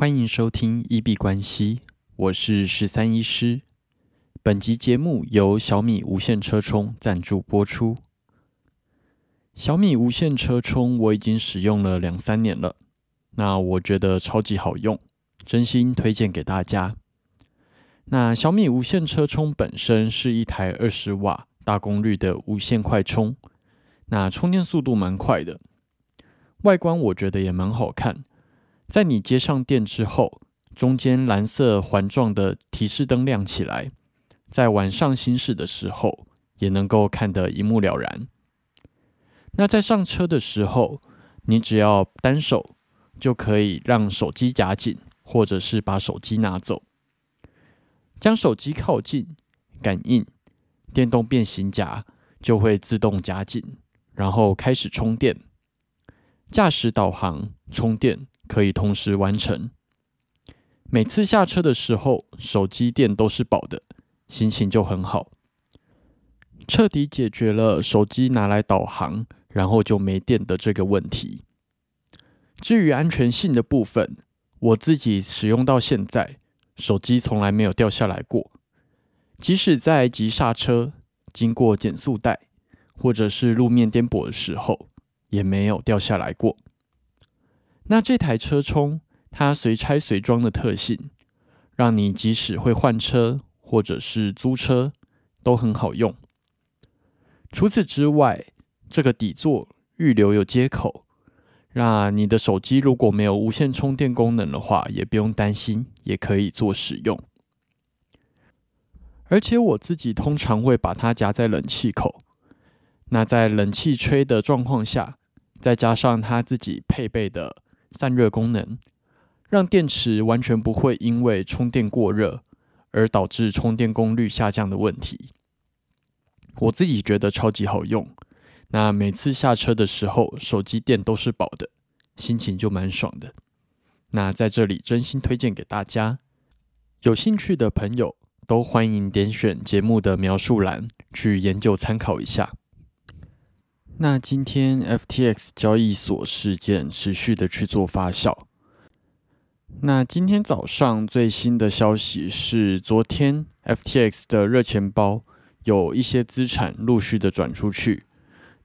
欢迎收听一币关系，我是十三医师。本集节目由小米无线车充赞助播出。小米无线车充我已经使用了两三年了，那我觉得超级好用，真心推荐给大家。那小米无线车充本身是一台二十瓦大功率的无线快充，那充电速度蛮快的，外观我觉得也蛮好看。在你接上电之后，中间蓝色环状的提示灯亮起来，在晚上行驶的时候也能够看得一目了然。那在上车的时候，你只要单手就可以让手机夹紧，或者是把手机拿走，将手机靠近，感应电动变形夹就会自动夹紧，然后开始充电，驾驶导航充电。可以同时完成。每次下车的时候，手机电都是饱的，心情就很好，彻底解决了手机拿来导航，然后就没电的这个问题。至于安全性的部分，我自己使用到现在，手机从来没有掉下来过，即使在急刹车、经过减速带或者是路面颠簸的时候，也没有掉下来过。那这台车充，它随拆随装的特性，让你即使会换车或者是租车都很好用。除此之外，这个底座预留有接口，那你的手机如果没有无线充电功能的话，也不用担心，也可以做使用。而且我自己通常会把它夹在冷气口，那在冷气吹的状况下，再加上它自己配备的。散热功能，让电池完全不会因为充电过热而导致充电功率下降的问题。我自己觉得超级好用，那每次下车的时候，手机电都是饱的，心情就蛮爽的。那在这里真心推荐给大家，有兴趣的朋友都欢迎点选节目的描述栏去研究参考一下。那今天 FTX 交易所事件持续的去做发酵。那今天早上最新的消息是，昨天 FTX 的热钱包有一些资产陆续的转出去。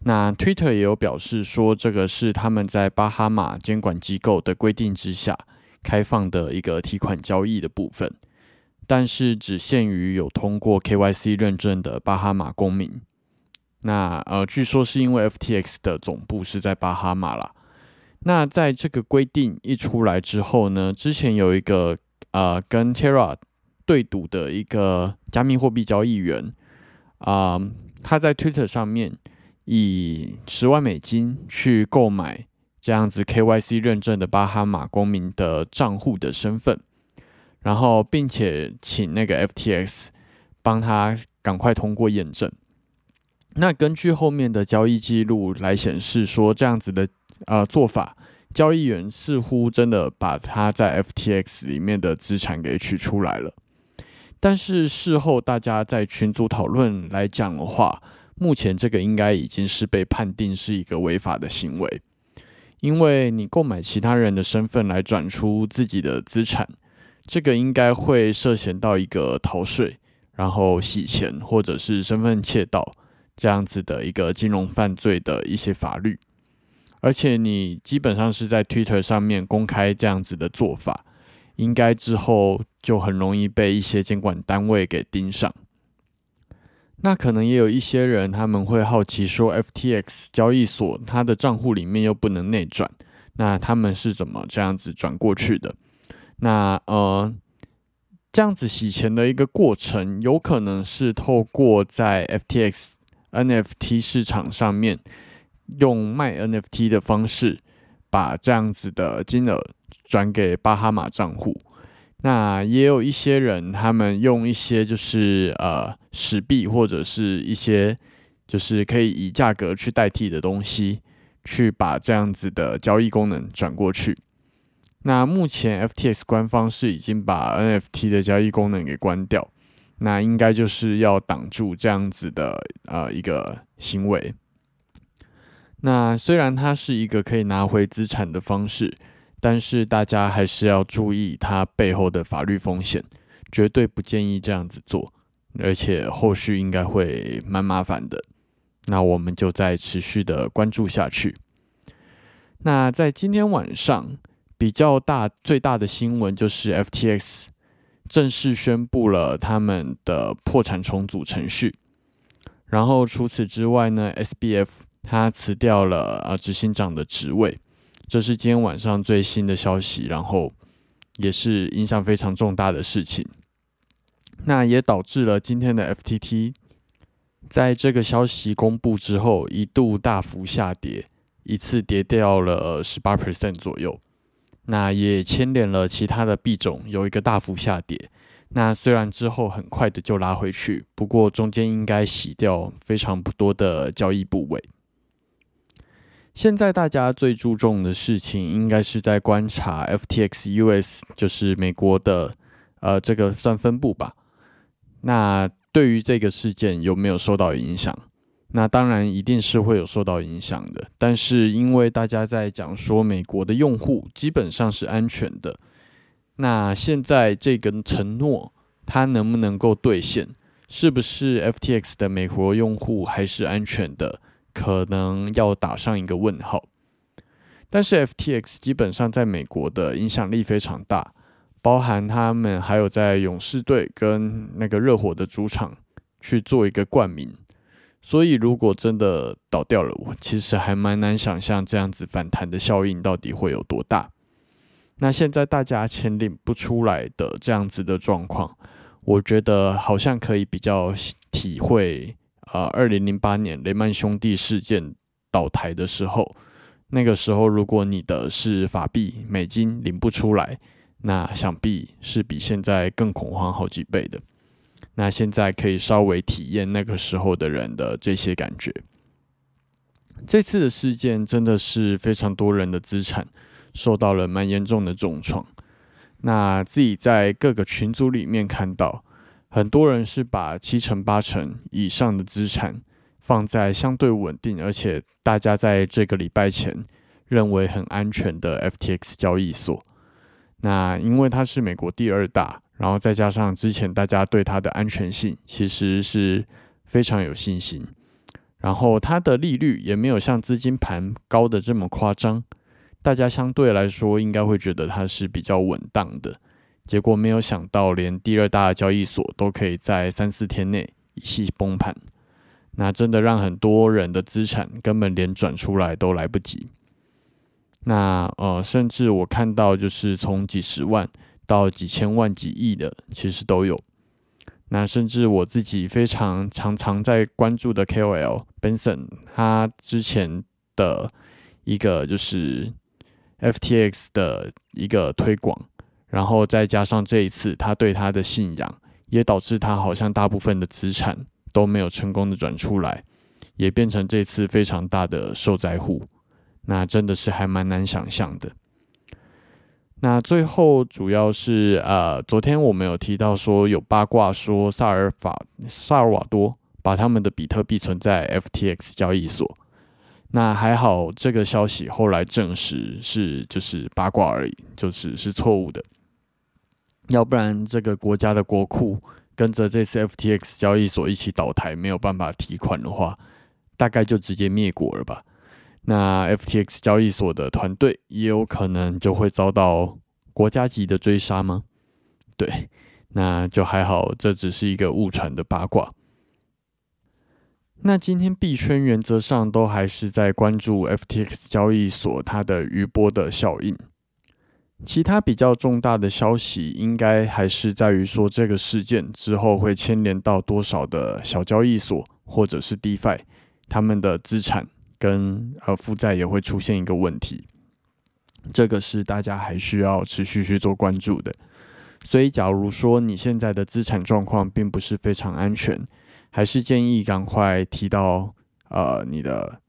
那 Twitter 也有表示说，这个是他们在巴哈马监管机构的规定之下开放的一个提款交易的部分，但是只限于有通过 KYC 认证的巴哈马公民。那呃，据说是因为 FTX 的总部是在巴哈马啦。那在这个规定一出来之后呢，之前有一个呃跟 Terra 对赌的一个加密货币交易员啊，他在 Twitter 上面以十万美金去购买这样子 KYC 认证的巴哈马公民的账户的身份，然后并且请那个 FTX 帮他赶快通过验证。那根据后面的交易记录来显示，说这样子的呃做法，交易员似乎真的把他在 FTX 里面的资产给取出来了。但是事后大家在群组讨论来讲的话，目前这个应该已经是被判定是一个违法的行为，因为你购买其他人的身份来转出自己的资产，这个应该会涉嫌到一个逃税，然后洗钱或者是身份窃盗。这样子的一个金融犯罪的一些法律，而且你基本上是在 Twitter 上面公开这样子的做法，应该之后就很容易被一些监管单位给盯上。那可能也有一些人他们会好奇说，FTX 交易所它的账户里面又不能内转，那他们是怎么这样子转过去的？那呃，这样子洗钱的一个过程，有可能是透过在 FTX。NFT 市场上面用卖 NFT 的方式，把这样子的金额转给巴哈马账户。那也有一些人，他们用一些就是呃史币或者是一些就是可以以价格去代替的东西，去把这样子的交易功能转过去。那目前 FTX 官方是已经把 NFT 的交易功能给关掉。那应该就是要挡住这样子的呃一个行为。那虽然它是一个可以拿回资产的方式，但是大家还是要注意它背后的法律风险，绝对不建议这样子做，而且后续应该会蛮麻烦的。那我们就再持续的关注下去。那在今天晚上比较大最大的新闻就是 FTX 正式宣布了他们的破产重组程序。然后除此之外呢，SBF 他辞掉了呃执行长的职位，这是今天晚上最新的消息，然后也是影响非常重大的事情。那也导致了今天的 FTT 在这个消息公布之后一度大幅下跌，一次跌掉了十八 percent 左右。那也牵连了其他的币种有一个大幅下跌。那虽然之后很快的就拉回去，不过中间应该洗掉非常不多的交易部位。现在大家最注重的事情，应该是在观察 FTX US，就是美国的呃这个算分部吧。那对于这个事件有没有受到影响？那当然一定是会有受到影响的。但是因为大家在讲说美国的用户基本上是安全的。那现在这个承诺，它能不能够兑现？是不是 FTX 的美国用户还是安全的？可能要打上一个问号。但是 FTX 基本上在美国的影响力非常大，包含他们还有在勇士队跟那个热火的主场去做一个冠名。所以如果真的倒掉了，我其实还蛮难想象这样子反弹的效应到底会有多大。那现在大家钱领不出来的这样子的状况，我觉得好像可以比较体会。呃，二零零八年雷曼兄弟事件倒台的时候，那个时候如果你的是法币美金领不出来，那想必是比现在更恐慌好几倍的。那现在可以稍微体验那个时候的人的这些感觉。这次的事件真的是非常多人的资产。受到了蛮严重的重创。那自己在各个群组里面看到，很多人是把七成八成以上的资产放在相对稳定，而且大家在这个礼拜前认为很安全的 FTX 交易所。那因为它是美国第二大，然后再加上之前大家对它的安全性其实是非常有信心，然后它的利率也没有像资金盘高的这么夸张。大家相对来说应该会觉得它是比较稳当的，结果没有想到，连第二大交易所都可以在三四天内一系崩盘，那真的让很多人的资产根本连转出来都来不及。那呃，甚至我看到就是从几十万到几千万、几亿的，其实都有。那甚至我自己非常常常在关注的 KOL Benson，他之前的一个就是。FTX 的一个推广，然后再加上这一次他对他的信仰，也导致他好像大部分的资产都没有成功的转出来，也变成这次非常大的受灾户。那真的是还蛮难想象的。那最后主要是呃，昨天我们有提到说有八卦说萨尔法萨尔瓦多把他们的比特币存在 FTX 交易所。那还好，这个消息后来证实是就是八卦而已，就是是错误的。要不然，这个国家的国库跟着这次 FTX 交易所一起倒台，没有办法提款的话，大概就直接灭国了吧？那 FTX 交易所的团队也有可能就会遭到国家级的追杀吗？对，那就还好，这只是一个误传的八卦。那今天币圈原则上都还是在关注 FTX 交易所它的余波的效应。其他比较重大的消息，应该还是在于说这个事件之后会牵连到多少的小交易所或者是 DeFi，他们的资产跟呃负债也会出现一个问题。这个是大家还需要持续去做关注的。所以，假如说你现在的资产状况并不是非常安全。还是建议赶快提到呃你的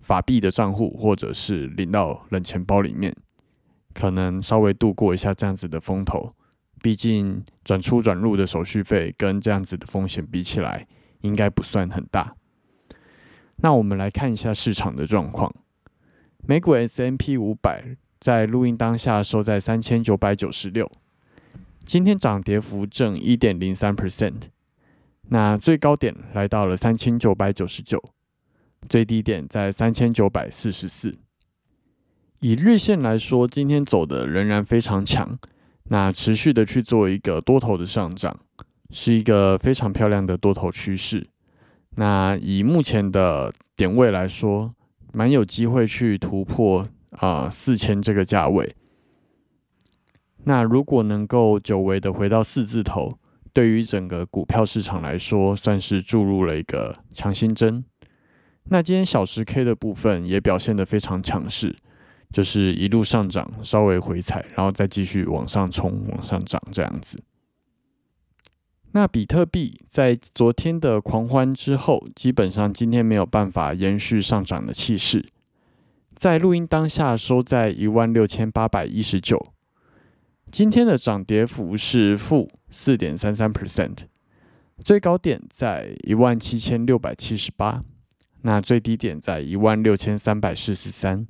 法币的账户，或者是领到冷钱包里面，可能稍微度过一下这样子的风头。毕竟转出转入的手续费跟这样子的风险比起来，应该不算很大。那我们来看一下市场的状况，美股 S M P 五百在录音当下收在三千九百九十六，今天涨跌幅正一点零三 percent。那最高点来到了三千九百九十九，最低点在三千九百四十四。以日线来说，今天走的仍然非常强，那持续的去做一个多头的上涨，是一个非常漂亮的多头趋势。那以目前的点位来说，蛮有机会去突破啊四千这个价位。那如果能够久违的回到四字头，对于整个股票市场来说，算是注入了一个强心针。那今天小时 K 的部分也表现得非常强势。就是一路上涨，稍微回踩，然后再继续往上冲，往上涨这样子。那比特币在昨天的狂欢之后，基本上今天没有办法延续上涨的气势，在录音当下收在一万六千八百一十九，今天的涨跌幅是负四点三三 percent，最高点在一万七千六百七十八，那最低点在一万六千三百四十三。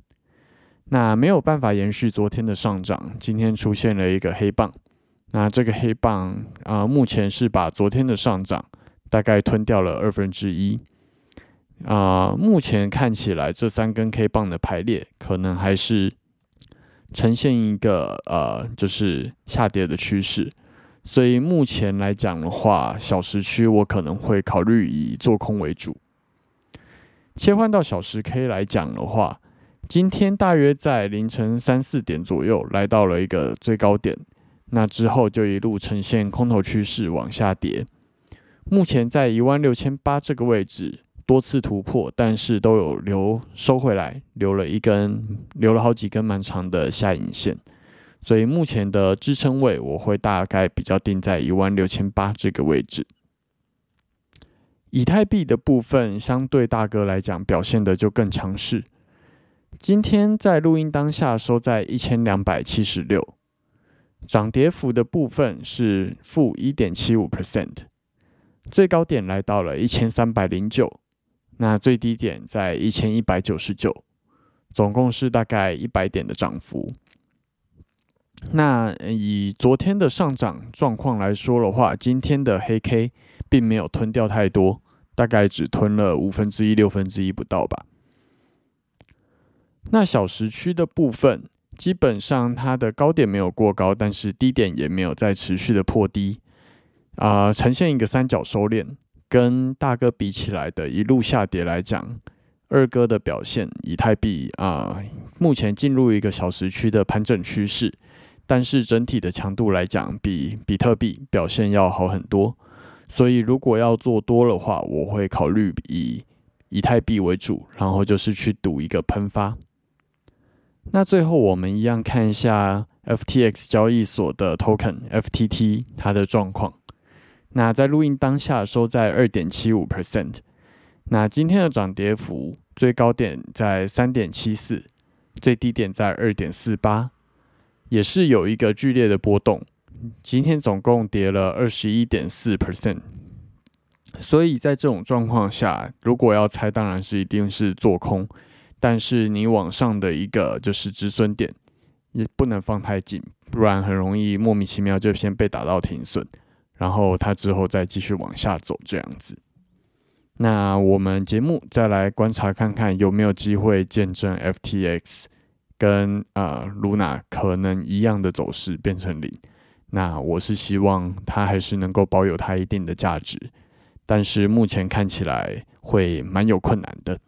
那没有办法延续昨天的上涨，今天出现了一个黑棒。那这个黑棒啊，目前是把昨天的上涨大概吞掉了二分之一。啊，目前看起来这三根 K 棒的排列可能还是呈现一个呃，就是下跌的趋势。所以目前来讲的话，小时区我可能会考虑以做空为主。切换到小时 K 来讲的话。今天大约在凌晨三四点左右来到了一个最高点，那之后就一路呈现空头趋势往下跌。目前在一万六千八这个位置多次突破，但是都有留收回来，留了一根，留了好几根蛮长的下影线。所以目前的支撑位我会大概比较定在一万六千八这个位置。以太币的部分相对大哥来讲表现的就更强势。今天在录音当下收在一千两百七十六，涨跌幅的部分是负一点七五 percent，最高点来到了一千三百零九，那最低点在一千一百九十九，总共是大概一百点的涨幅。那以昨天的上涨状况来说的话，今天的黑 K 并没有吞掉太多，大概只吞了五分之一、六分之一不到吧。那小时区的部分，基本上它的高点没有过高，但是低点也没有再持续的破低，啊，呈现一个三角收敛。跟大哥比起来的一路下跌来讲，二哥的表现，以太币啊，目前进入一个小时区的盘整趋势，但是整体的强度来讲，比比特币表现要好很多。所以如果要做多的话，我会考虑以以太币为主，然后就是去赌一个喷发。那最后我们一样看一下 FTX 交易所的 Token FTT 它的状况。那在录音当下收在二点七五 percent。那今天的涨跌幅最高点在三点七四，最低点在二点四八，也是有一个剧烈的波动。今天总共跌了二十一点四 percent。所以在这种状况下，如果要猜，当然是一定是做空。但是你往上的一个就是止损点，也不能放太紧，不然很容易莫名其妙就先被打到停损，然后它之后再继续往下走这样子。那我们节目再来观察看看有没有机会见证 FTX 跟呃 Luna 可能一样的走势变成零。那我是希望它还是能够保有它一定的价值，但是目前看起来会蛮有困难的。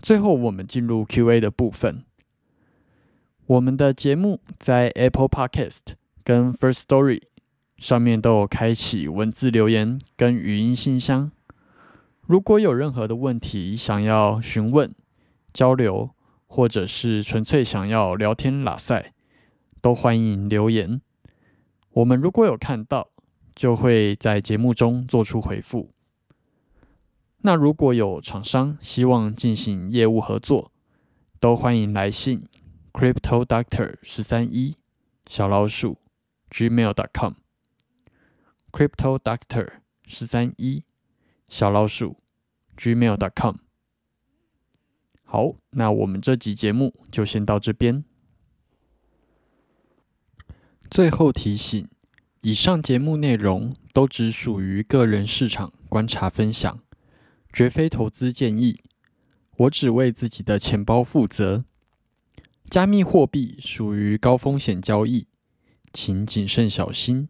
最后，我们进入 Q&A 的部分。我们的节目在 Apple Podcast 跟 First Story 上面都有开启文字留言跟语音信箱。如果有任何的问题想要询问、交流，或者是纯粹想要聊天拉塞，都欢迎留言。我们如果有看到，就会在节目中做出回复。那如果有厂商希望进行业务合作，都欢迎来信 crypto doctor 十三一小老鼠 gmail dot com crypto doctor 十三一小老鼠 gmail dot com。好，那我们这集节目就先到这边。最后提醒：以上节目内容都只属于个人市场观察分享，绝非投资建议。我只为自己的钱包负责。加密货币属于高风险交易，请谨慎小心。